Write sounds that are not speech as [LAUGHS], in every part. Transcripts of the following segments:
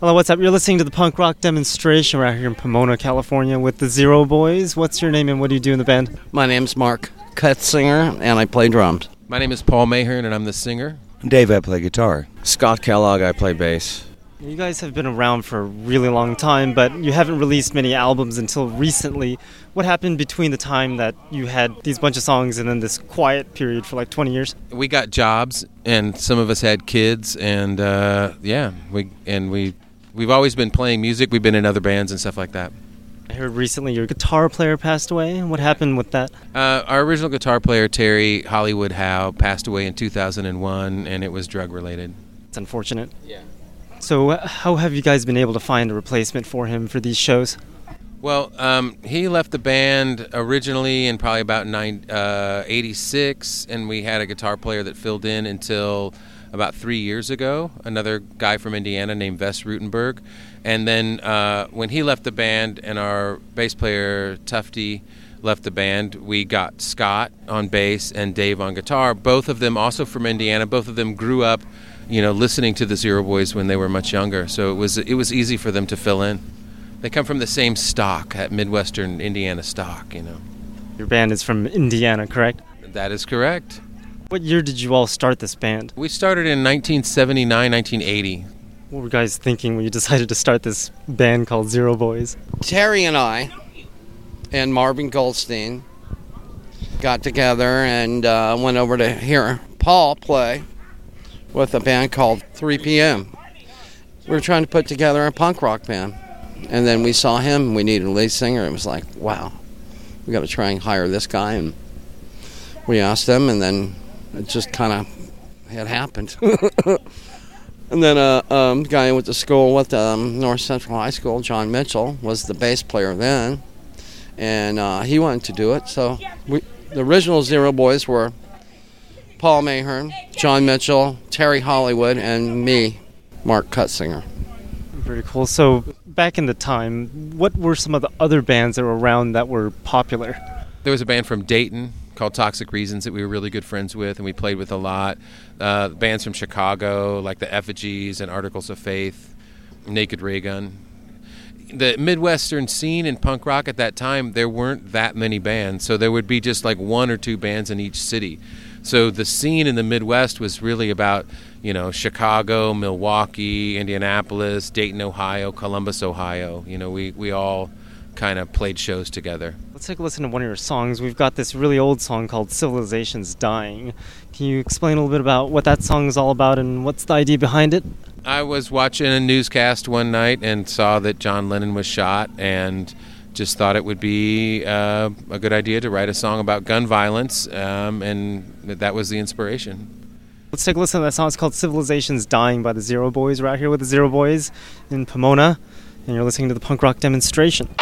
Hello, what's up? You're listening to the punk rock demonstration right here in Pomona, California with the Zero Boys. What's your name and what do you do in the band? My name's Mark Cutsinger, and I play drums. My name is Paul Mahern, and I'm the singer. Dave, I play guitar. Scott Kellogg, I play bass. You guys have been around for a really long time, but you haven't released many albums until recently. What happened between the time that you had these bunch of songs and then this quiet period for like 20 years? We got jobs, and some of us had kids, and uh, yeah, we and we we've always been playing music. We've been in other bands and stuff like that. I heard recently your guitar player passed away. What happened with that? Uh, our original guitar player Terry Hollywood Howe passed away in 2001, and it was drug related. It's unfortunate. Yeah. So, uh, how have you guys been able to find a replacement for him for these shows? Well, um, he left the band originally in probably about nine, uh, 86, and we had a guitar player that filled in until about three years ago, another guy from Indiana named Vess Ruhtenberg. And then uh, when he left the band and our bass player, Tufty, left the band, we got Scott on bass and Dave on guitar, both of them also from Indiana. Both of them grew up you know, listening to the Zero Boys when they were much younger. So it was it was easy for them to fill in. They come from the same stock, at Midwestern Indiana stock, you know. Your band is from Indiana, correct? That is correct. What year did you all start this band? We started in 1979, 1980. What were you guys thinking when you [LAUGHS] decided to start this band called Zero Boys? Terry and I and Marvin Goldstein got together and uh, went over to hear Paul play with a band called 3 PM. We were trying to put together a punk rock band. And then we saw him, we needed a lead singer. It was like, wow, we got to try and hire this guy. And we asked him, and then it just kind of had happened. [LAUGHS] and then a uh, um, guy I went to school with, um, North Central High School, John Mitchell, was the bass player then. And uh, he wanted to do it. So we, the original Zero Boys were Paul Mahern, John Mitchell, Terry Hollywood, and me, Mark Cutsinger. Very cool. So, back in the time, what were some of the other bands that were around that were popular? There was a band from Dayton called Toxic Reasons that we were really good friends with and we played with a lot. Uh, bands from Chicago, like the Effigies and Articles of Faith, Naked Raygun. The Midwestern scene in punk rock at that time, there weren't that many bands, so there would be just like one or two bands in each city. So the scene in the Midwest was really about, you know, Chicago, Milwaukee, Indianapolis, Dayton, Ohio, Columbus, Ohio. You know, we, we all kind of played shows together. Let's take a listen to one of your songs. We've got this really old song called Civilization's Dying. Can you explain a little bit about what that song is all about and what's the idea behind it? I was watching a newscast one night and saw that John Lennon was shot and just thought it would be uh, a good idea to write a song about gun violence, um, and that was the inspiration. Let's take a listen to that song. It's called Civilization's Dying by the Zero Boys. We're out here with the Zero Boys in Pomona, and you're listening to the punk rock demonstration.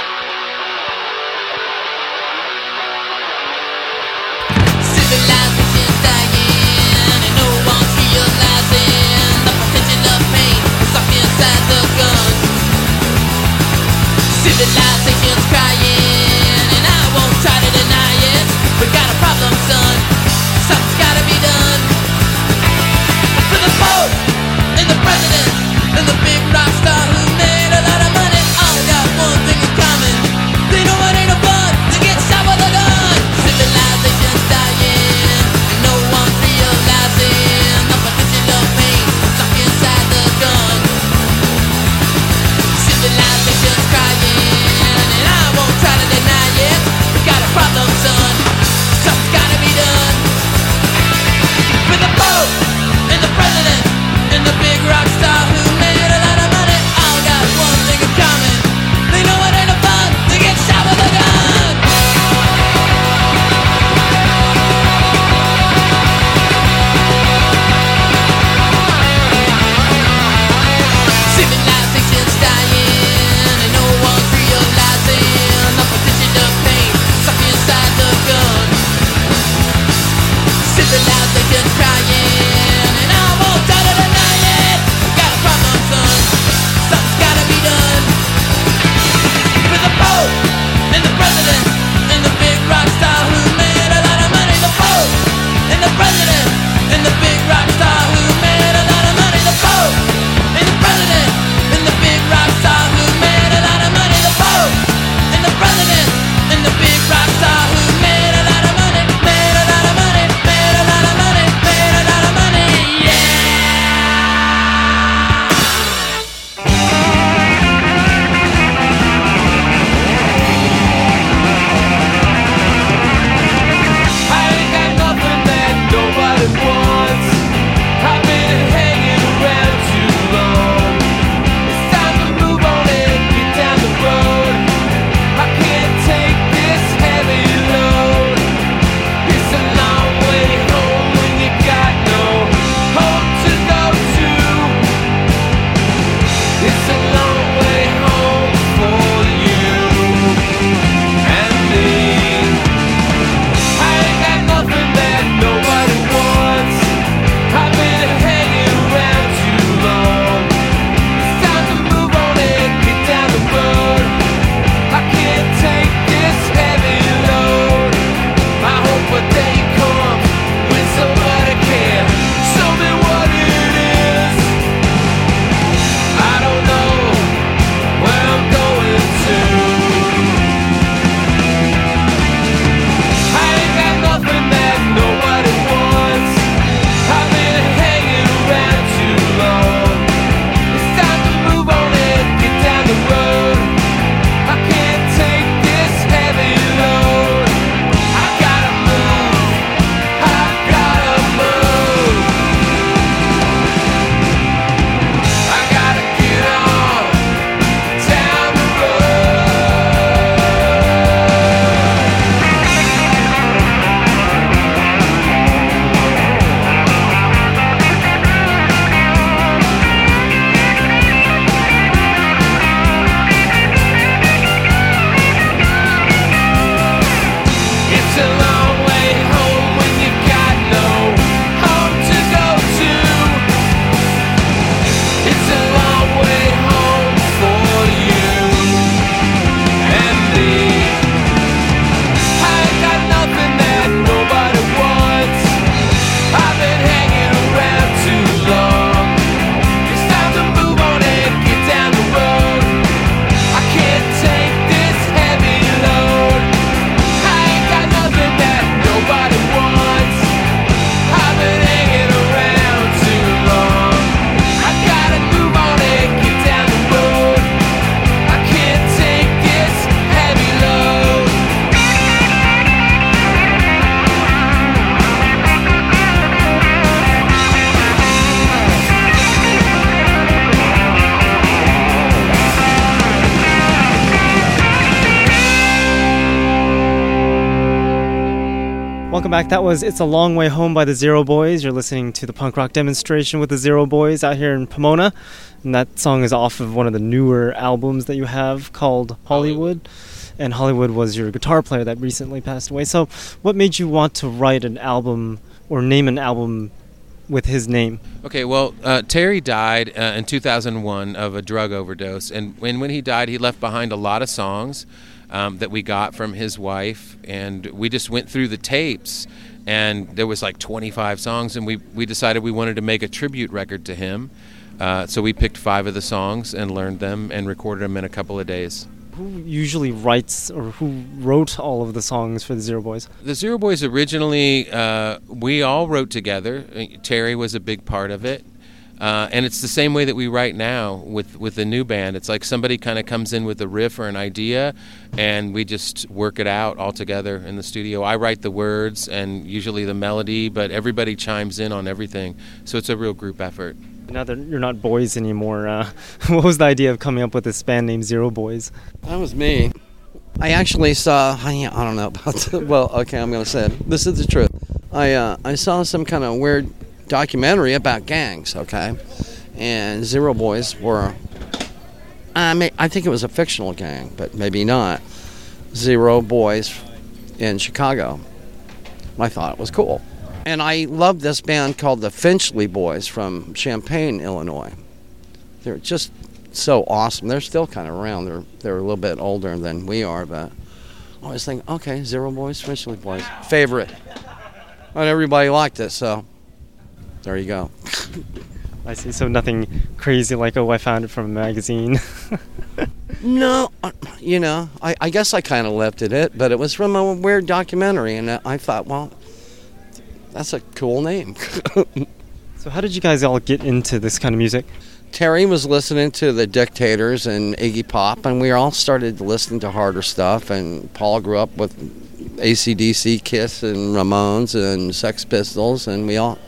Welcome back. That was It's a Long Way Home by the Zero Boys. You're listening to the punk rock demonstration with the Zero Boys out here in Pomona. And that song is off of one of the newer albums that you have called Hollywood. And Hollywood was your guitar player that recently passed away. So, what made you want to write an album or name an album with his name? Okay, well, uh, Terry died uh, in 2001 of a drug overdose, and when, when he died, he left behind a lot of songs um, that we got from his wife, and we just went through the tapes, and there was like 25 songs, and we we decided we wanted to make a tribute record to him. Uh, so we picked five of the songs and learned them and recorded them in a couple of days. Who usually writes or who wrote all of the songs for the Zero Boys? The Zero Boys originally, uh, we all wrote together. Uh, Terry was a big part of it. Uh, and it's the same way that we write now with with the new band. It's like somebody kind of comes in with a riff or an idea, and we just work it out all together in the studio. I write the words and usually the melody, but everybody chimes in on everything. So it's a real group effort. Now that you're not boys anymore, uh, [LAUGHS] what was the idea of coming up with this band named Zero Boys? That was me. I actually saw. I don't know about. [LAUGHS] The, well, okay, I'm going to say it. This is the truth. I uh, I saw some kind of weird documentary about gangs, okay? And Zero Boys were, I mean, I think it was a fictional gang, but maybe not. Zero Boys in Chicago. I thought it was cool. And I loved this band called the Finchley Boys from Champaign, Illinois. They're just so awesome. They're still kind of around. They're they're a little bit older than we are, but I always think, okay, Zero Boys, Finchley Boys, favorite. And everybody liked it, so there you go. [LAUGHS] I see. So nothing crazy like, oh, I found it from a magazine. [LAUGHS] no, uh, you know, I, I guess I kind of lifted it, but it was from a weird documentary, and I thought, well, that's a cool name. [LAUGHS] so, how did you guys all get into this kind of music? Terry was listening to the Dictators and Iggy Pop, and we all started listening to harder stuff. And Paul grew up with ACDC, Kiss, and Ramones, and Sex Pistols, and we all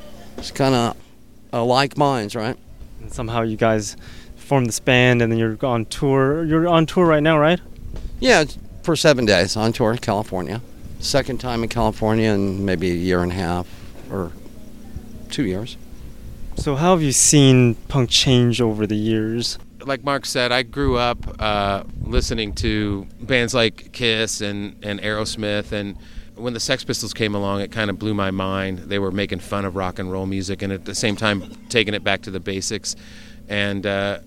it's kind of uh, like minds, right? And somehow you guys formed this band, and then you're on tour. You're on tour right now, right? Yeah, for seven days on tour in California. Second time in California in maybe a year and a half or two years. So, how have you seen punk change over the years? Like Mark said, I grew up uh, listening to bands like Kiss and, and Aerosmith and when the Sex Pistols came along, it kind of blew my mind. They were making fun of rock and roll music and at the same time taking it back to the basics. And uh,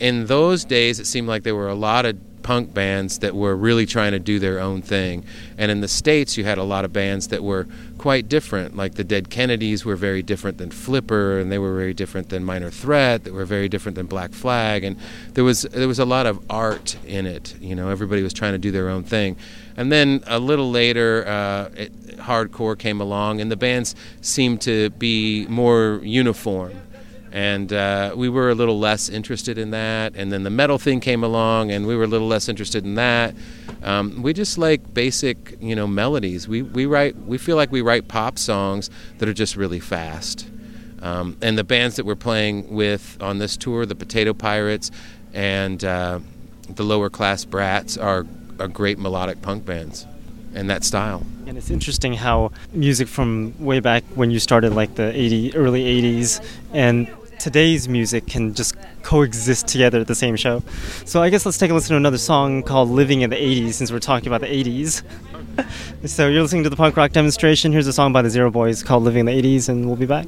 in those days, it seemed like there were a lot of punk bands that were really trying to do their own thing. And in the States, you had a lot of bands that were quite different. Like the Dead Kennedys were very different than Flipper, and they were very different than Minor Threat, that were very different than Black Flag. And there was, there was a lot of art in it. You know, everybody was trying to do their own thing. And then a little later, uh, it, hardcore came along, and the bands seemed to be more uniform and uh, we were a little less interested in that. And then the metal thing came along, and we were a little less interested in that. Um, we just like basic, you know, melodies. We we write. We feel like we write pop songs that are just really fast. Um, and the bands that we're playing with on this tour, the Potato Pirates and uh, the Lower Class Brats, are are great melodic punk bands and that style. And it's interesting how music from way back when you started, like the 80, early 80s, and today's music can just coexist together at the same show. So I guess let's take a listen to another song called Living in the 80s since we're talking about the 80s. [LAUGHS] so you're listening to the punk rock demonstration. Here's a song by the Zero Boys called Living in the 80s, and we'll be back.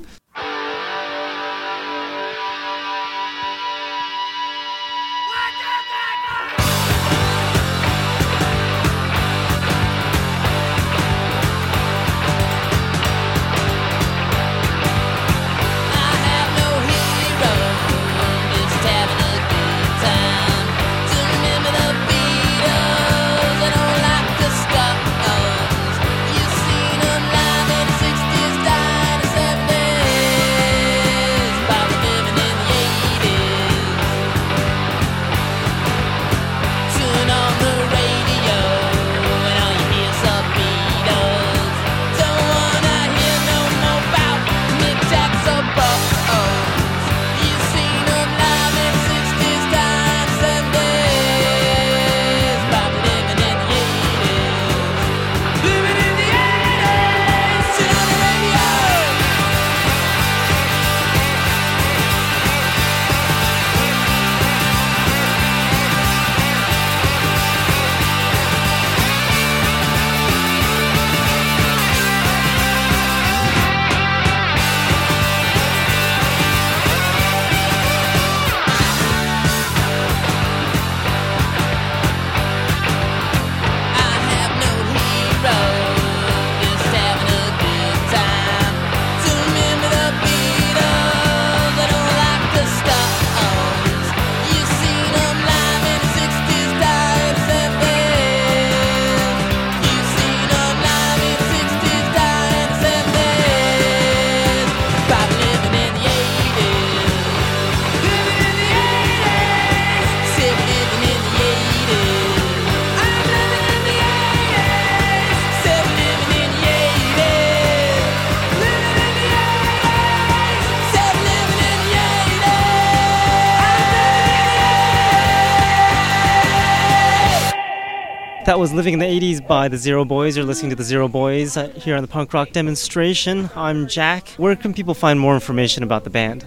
Living in the 80s by the Zero Boys. You're listening to the Zero Boys here on the punk rock demonstration. I'm Jack. Where can people find more information about the band?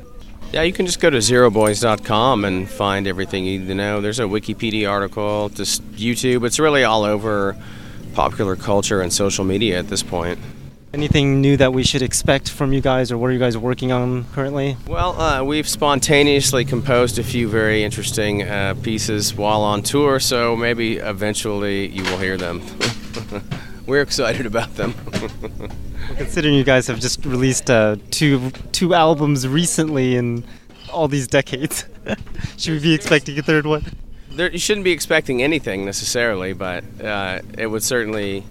Yeah, you can just go to zeroboys.com and find everything you need to know. There's a Wikipedia article, just YouTube. It's really all over popular culture and social media at this point. Anything new that we should expect from you guys, or what are you guys working on currently? Well, uh, we've spontaneously composed a few very interesting uh, pieces while on tour, so maybe eventually you will hear them. [LAUGHS] We're excited about them. [LAUGHS] Considering you guys have just released uh, two two albums recently in all these decades, [LAUGHS] should we be expecting a third one? There, you shouldn't be expecting anything necessarily, but uh, it would certainly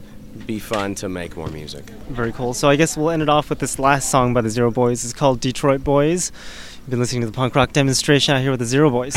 be fun to make more music. Very cool. So I guess we'll end it off with this last song by the Zero Boys. It's called Detroit Boys. You've been listening to the punk rock demonstration out here with the Zero Boys.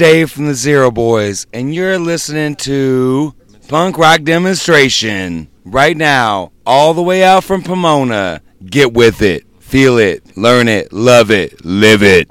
Dave from the Zero Boys, and you're listening to Punk Rock Demonstration right now, all the way out from Pomona. Get with it, feel it, learn it, love it, live it.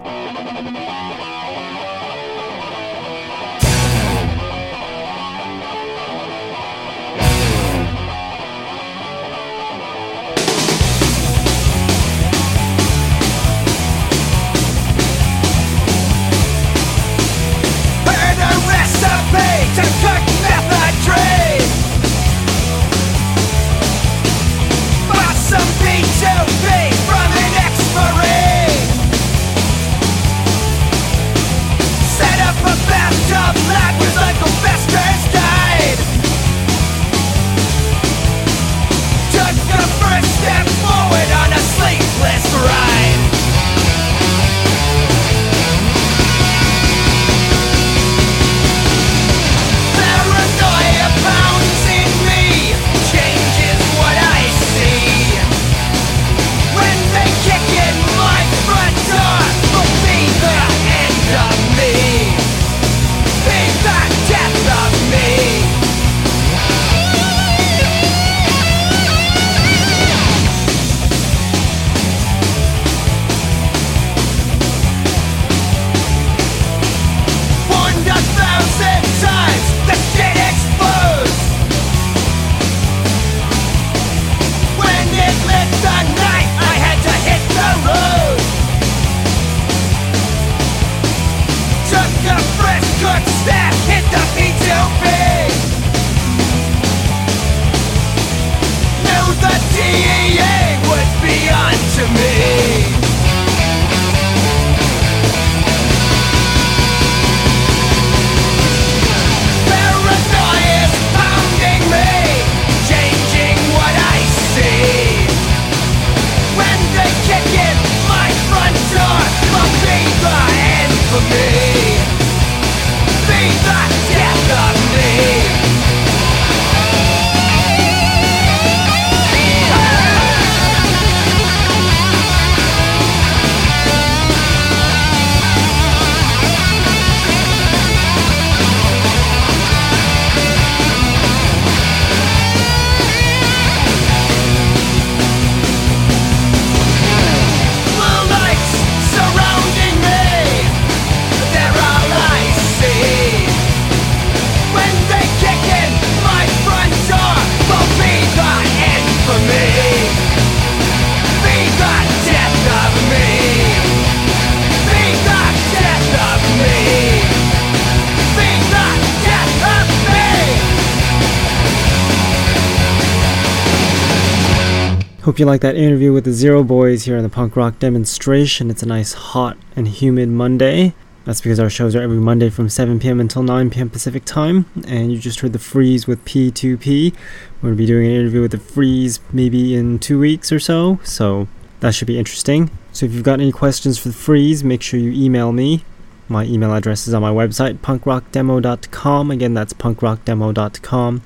Hope you like that interview with the Zero Boys here on the punk rock demonstration. It's a nice, hot, and humid Monday. That's because our shows are every Monday from 7 p.m. until 9 p.m. Pacific time. And you just heard The Freeze with P2P. We're going to be doing an interview with The Freeze maybe in two weeks or so. So that should be interesting. So if you've got any questions for The Freeze, make sure you email me. My email address is on my website, punkrockdemo.com. Again, that's punkrockdemo.com.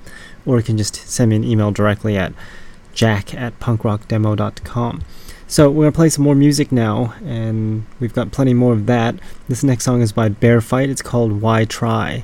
Or you can just send me an email directly at jack at punkrockdemo.com. So we're gonna play some more music now, and we've got plenty more of that. This next song is by Bear Fight. It's called Why Try.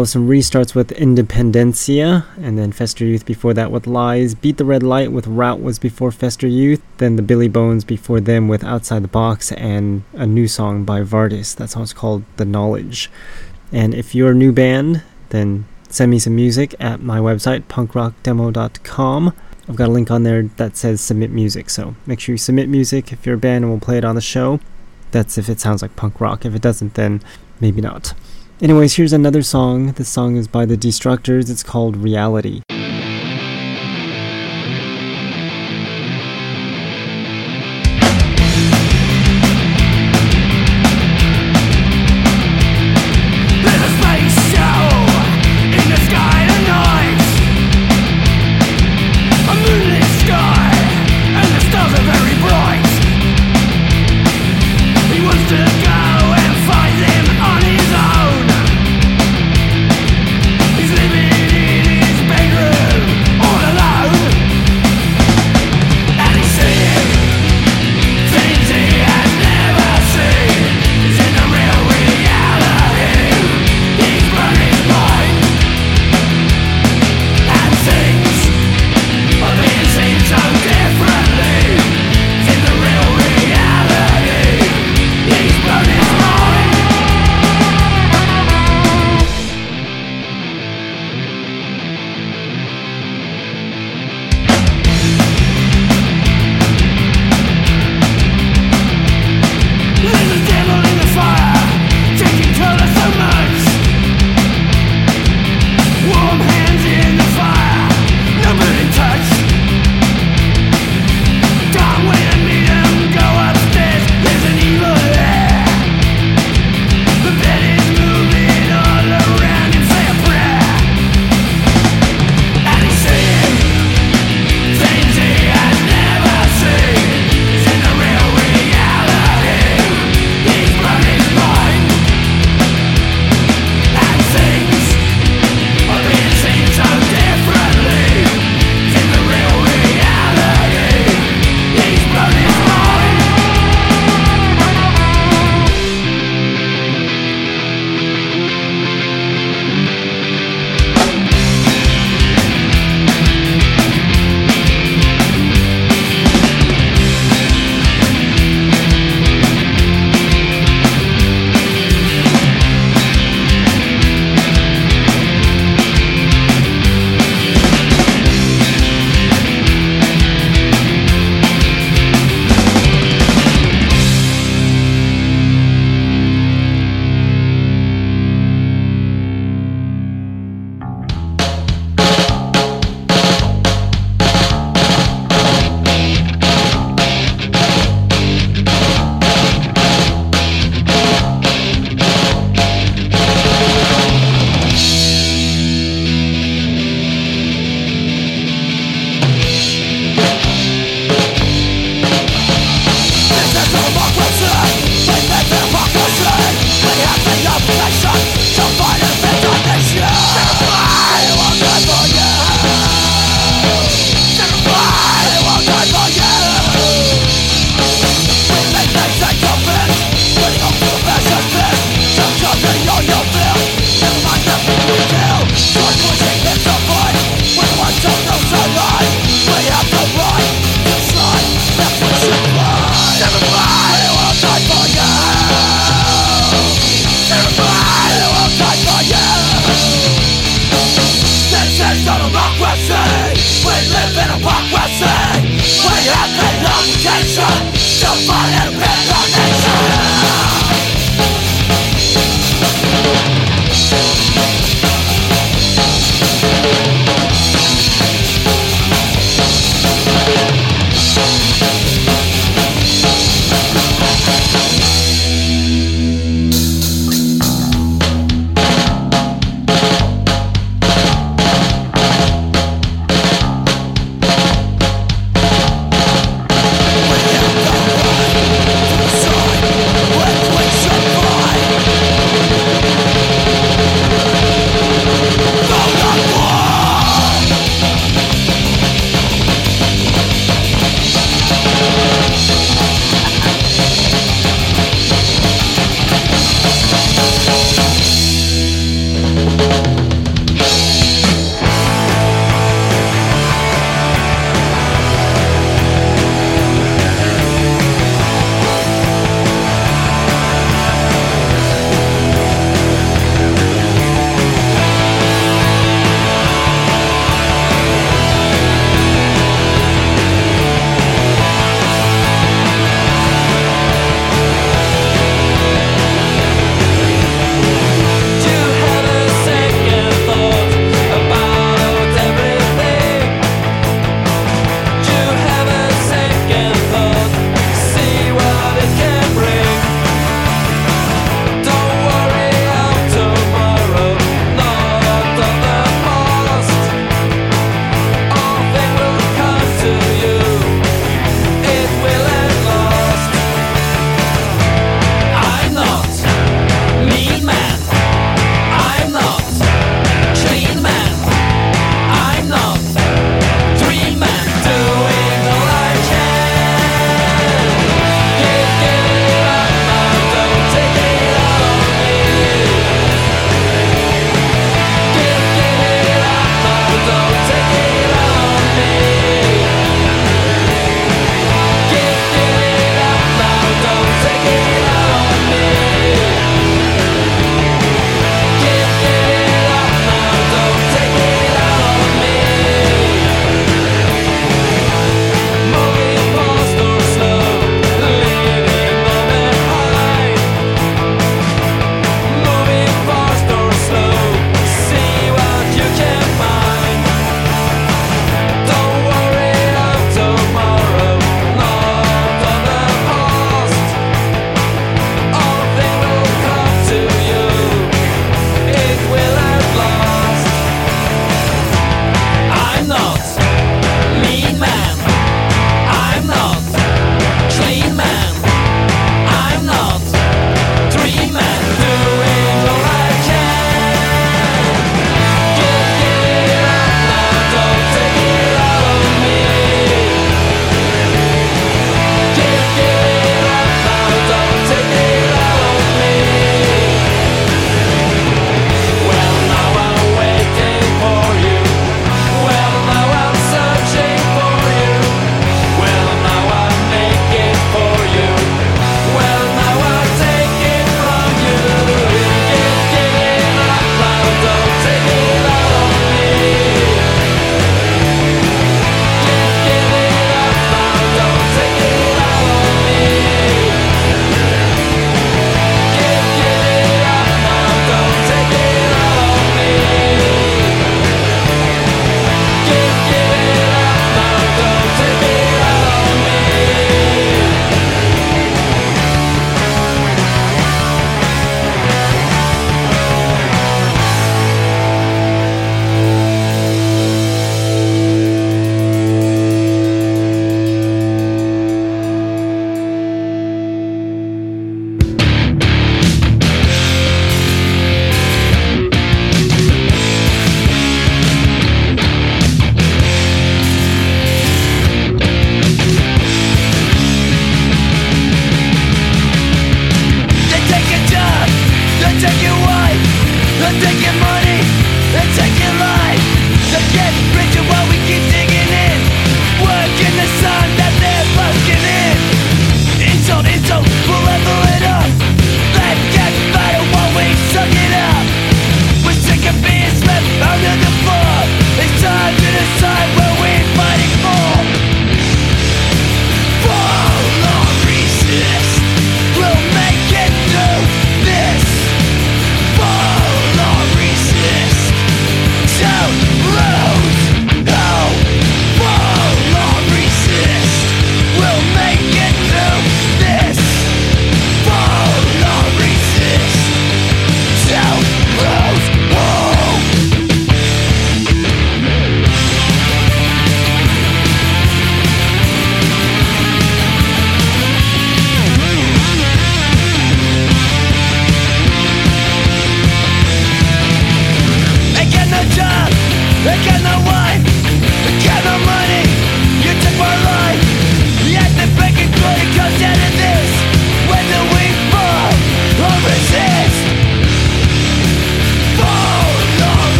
Was some restarts with Independencia, and then Fester Youth before that with Lies. Beat the Red Light with Route was before Fester Youth. Then the Billy Bones before them with Outside the Box, and a new song by Vardis. That song's called The Knowledge. And if you're a new band, then send me some music at my website, punkrockdemo.com. I've got a link on there that says submit music, so make sure you submit music if you're a band and we'll play it on the show. That's if it sounds like punk rock. If it doesn't, then maybe not. Anyways, here's another song. This song is by the Destructors. It's called Reality.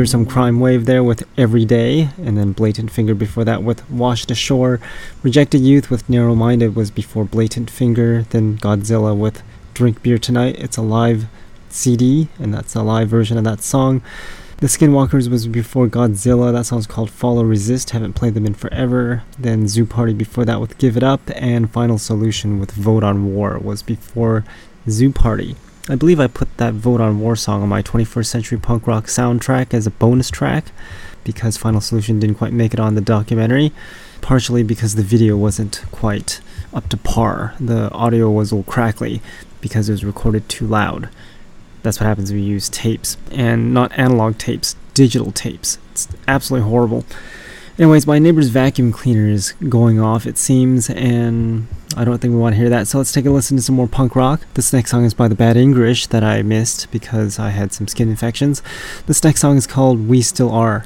There's some crime wave there with Every Day, and then Blatant Finger before that with Washed Ashore. Rejected Youth with Narrow Minded was before Blatant Finger, then Godzilla with Drink Beer Tonight. It's a live CD, and that's a live version of that song. The Skinwalkers was before Godzilla. That song's called Follow Resist. Haven't played them in forever. Then Zoo Party before that with Give It Up. And Final Solution with Vote on War was before Zoo Party. I believe I put that Vote on War song on my 21st Century Punk Rock soundtrack as a bonus track because Final Solution didn't quite make it on the documentary. Partially because the video wasn't quite up to par. The audio was all crackly because it was recorded too loud. That's what happens when you use tapes and not analog tapes, digital tapes. It's absolutely horrible. Anyways, my neighbor's vacuum cleaner is going off, it seems, and I don't think we want to hear that. So let's take a listen to some more punk rock. This next song is by the Bad English that I missed because I had some skin infections. This next song is called We Still Are.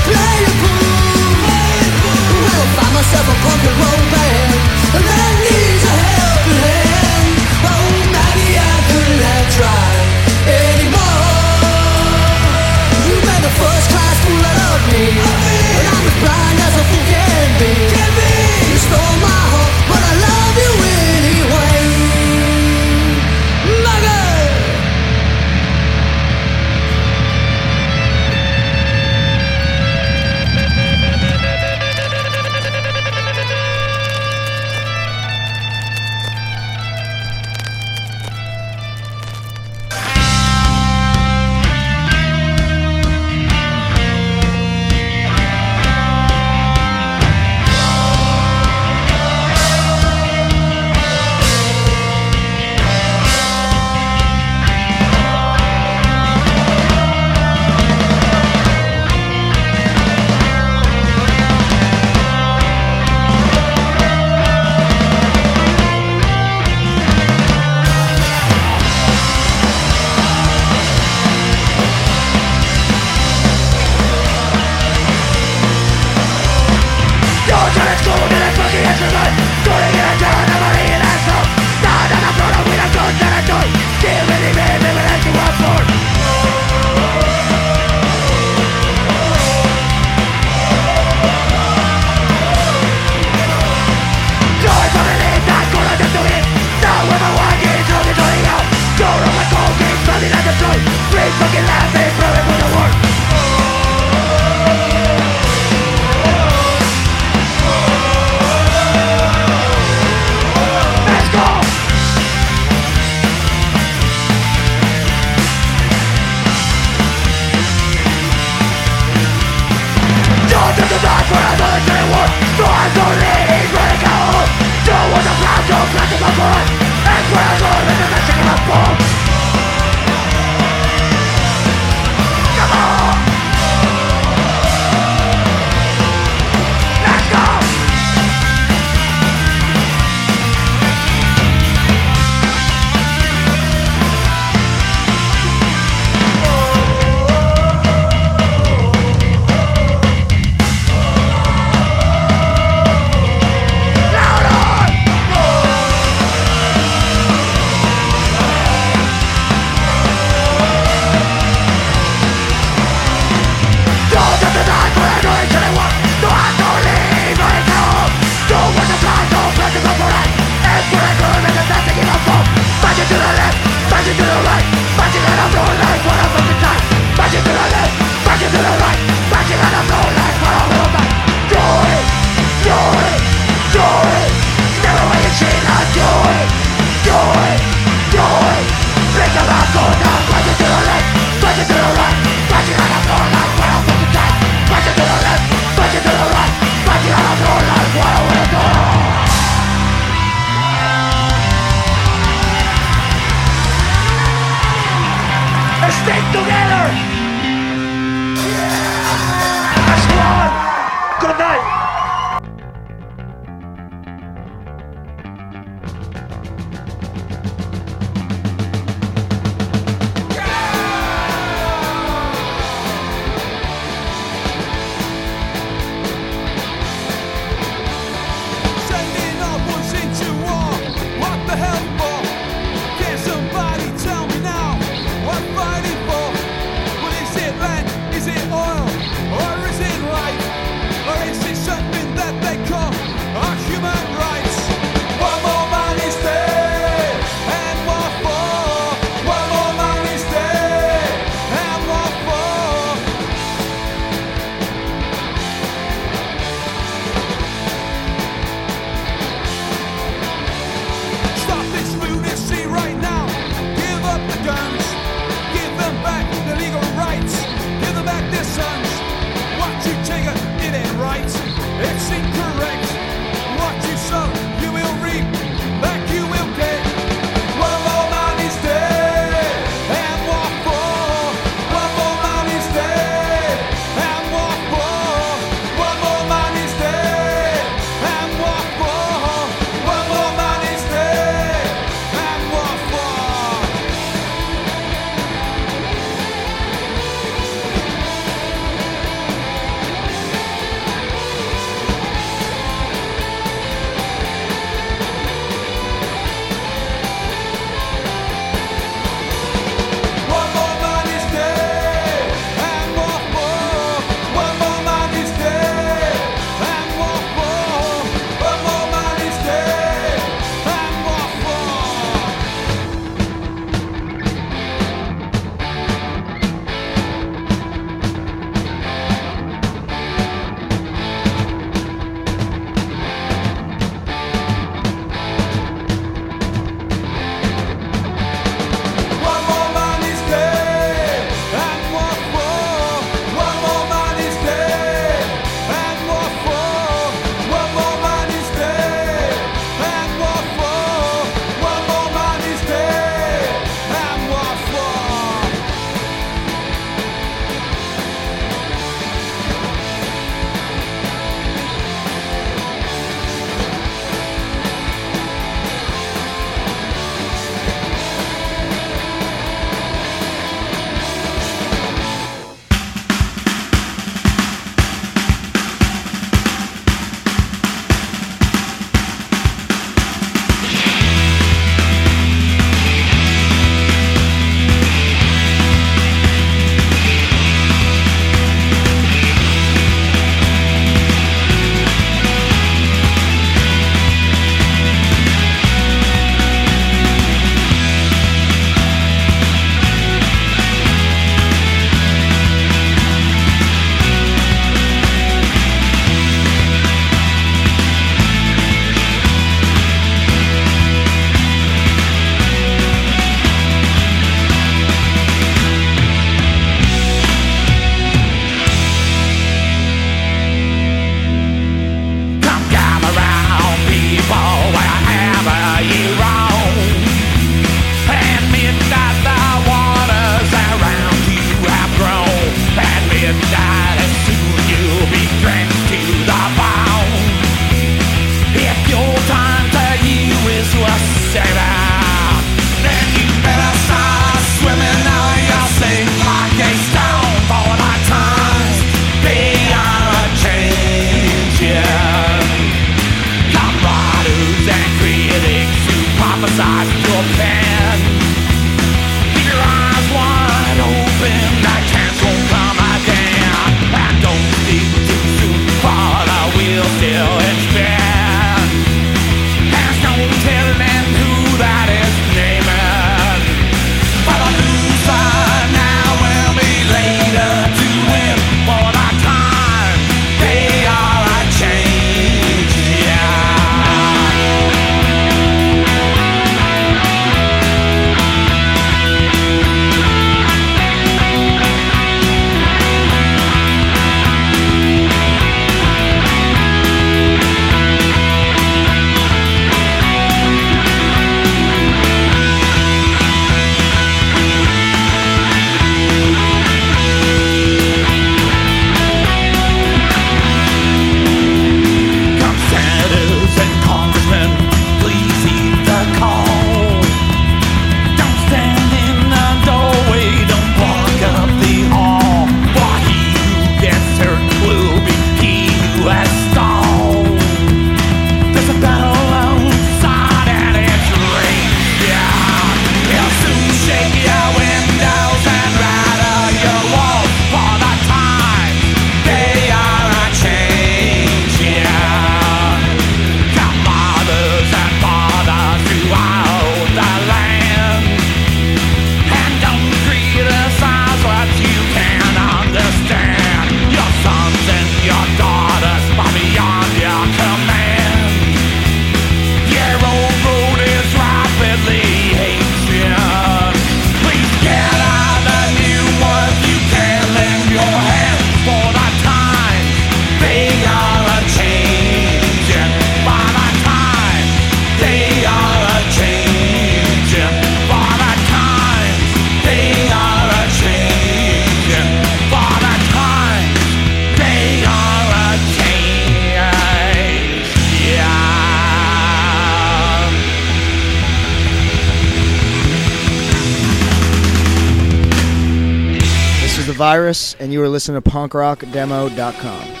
Virus, and you are listening to punkrockdemo.com.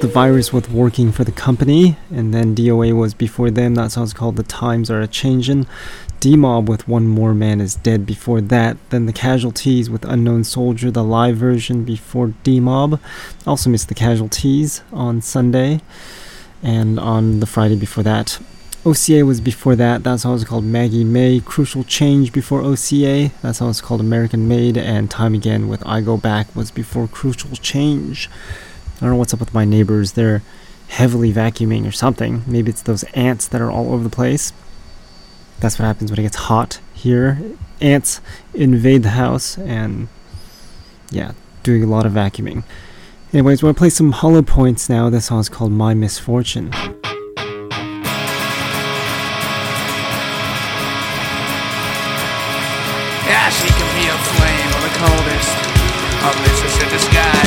The virus with working for the company, and then DOA was before them. That song's called The Times Are a Changin'. D Mob with One More Man is Dead before that. Then the Casualties with Unknown Soldier, the live version before D Mob. Also missed the Casualties on Sunday and on the Friday before that. OCA was before that. That song was called Maggie May. Crucial Change before OCA. That song was called American Made. And Time Again with I Go Back was before Crucial Change. I don't know what's up with my neighbors. They're heavily vacuuming or something. Maybe it's those ants that are all over the place. That's what happens when it gets hot here. Ants invade the house and, yeah, doing a lot of vacuuming. Anyways, we're gonna play some Hollow Points now. This song is called My Misfortune. Yeah, she can be a flame or the coldest of mistress in disguise. I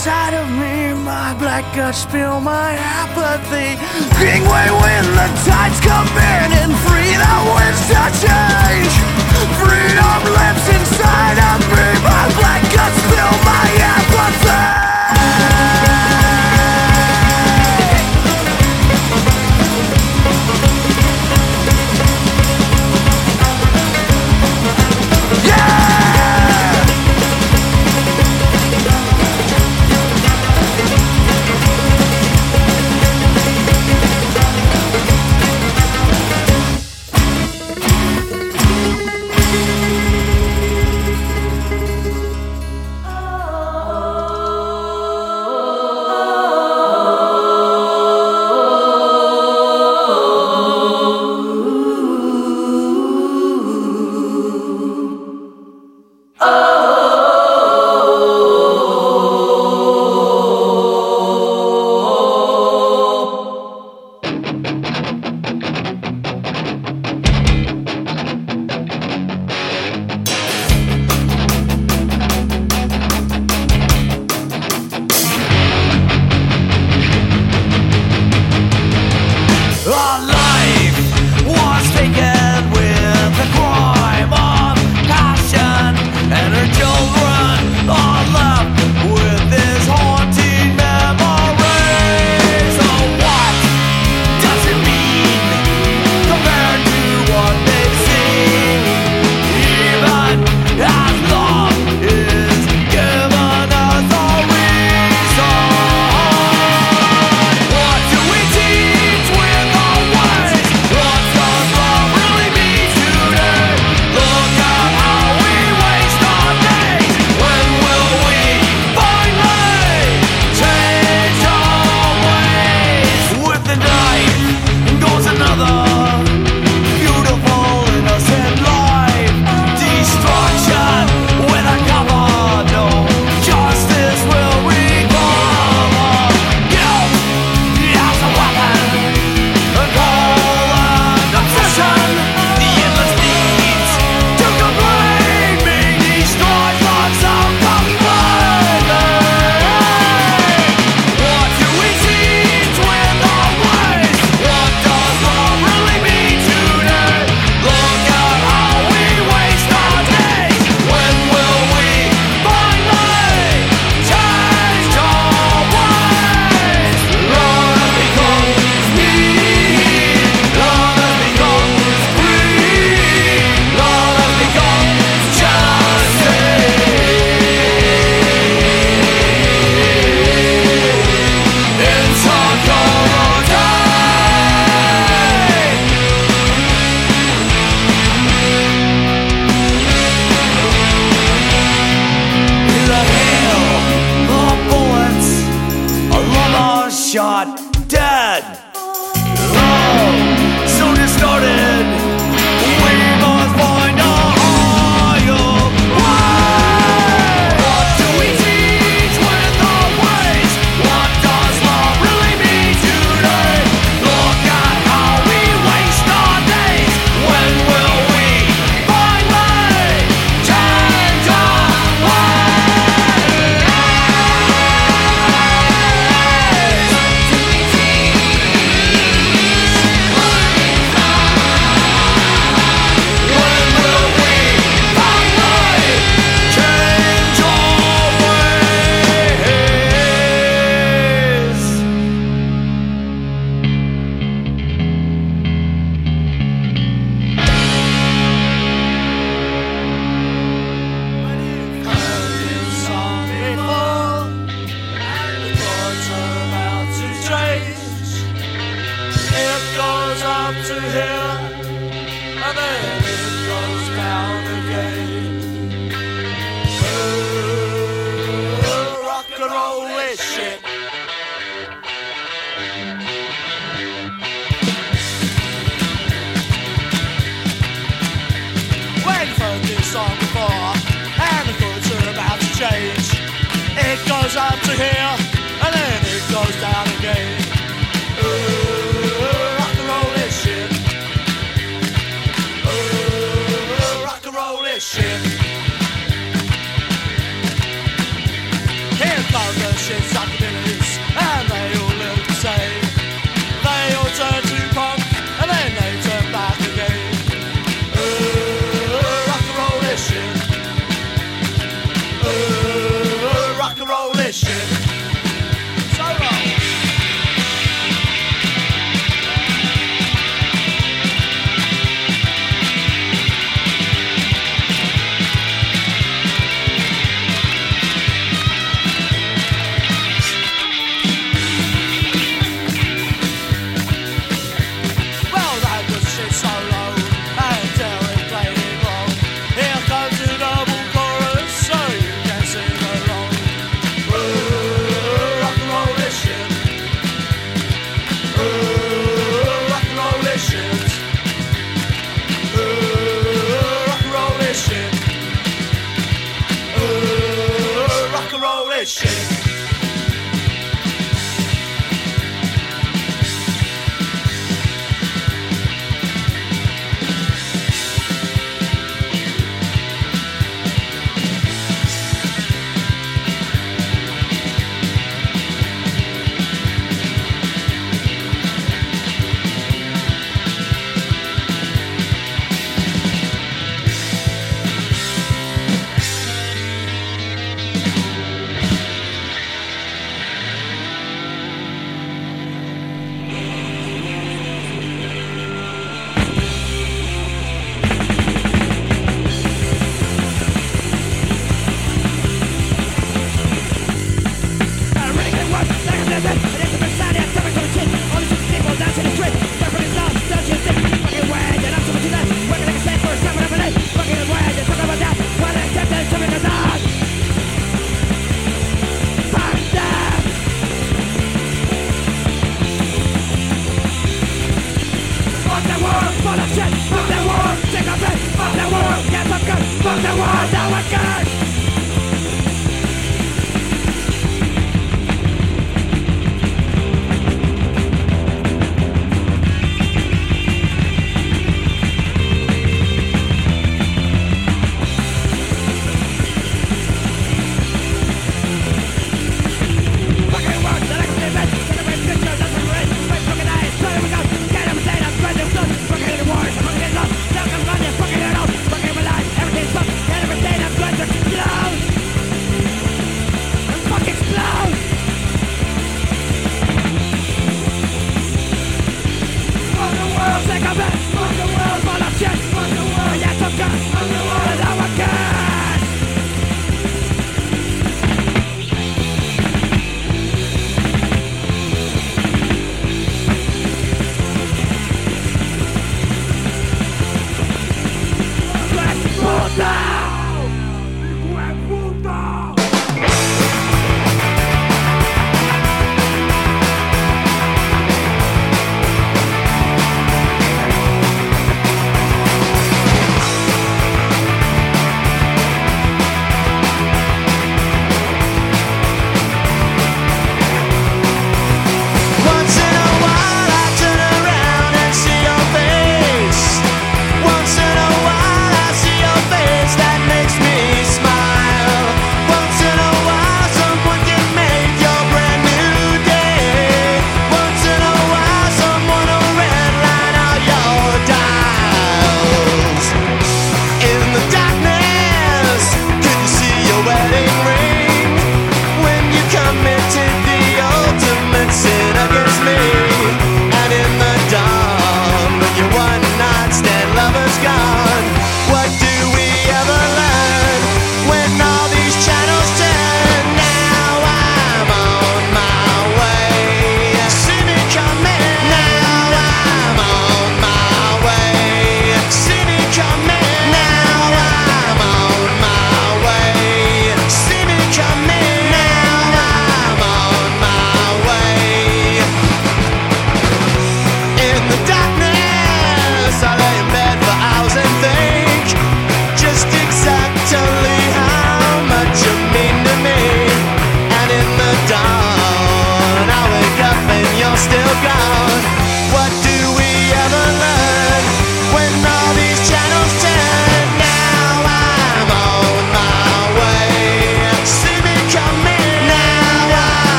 inside of me, my black guts spill my apathy. Gangway when the tides come in and free the winds to change. Freedom lives inside of me, my black guts spill my apathy.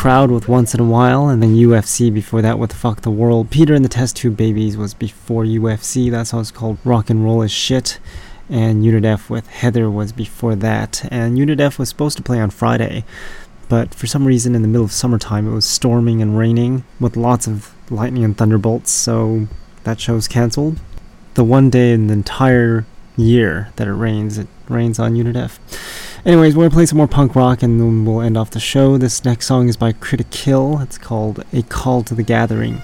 Crowd with Once in a While, and then UFC before that with Fuck the World. Peter and the Test Tube Babies was before UFC, that's how it's called Rock and Roll is Shit. And Unit F with Heather was before that. And Unit F was supposed to play on Friday, but for some reason in the middle of summertime it was storming and raining with lots of lightning and thunderbolts, so that show's cancelled. The one day in the entire year that it rains, it rains on Unit F. Anyways, we're going to play some more punk rock and then we'll end off the show. This next song is by Critic Kill. It's called A Call to the Gathering.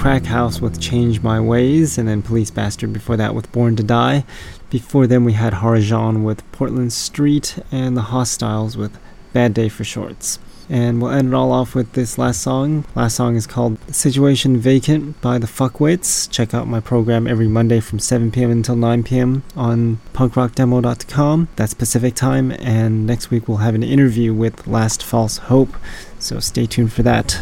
Crack House with Change My Ways, and then Police Bastard before that with Born to Die. Before then, we had Harajan with Portland Street, and The Hostiles with Bad Day for Shorts. And we'll end it all off with this last song. Last song is called Situation Vacant by the Fuckwits. Check out my program every Monday from 7 p.m. until 9 p.m. on punkrockdemo.com. That's Pacific time. And next week we'll have an interview with Last False Hope. So stay tuned for that.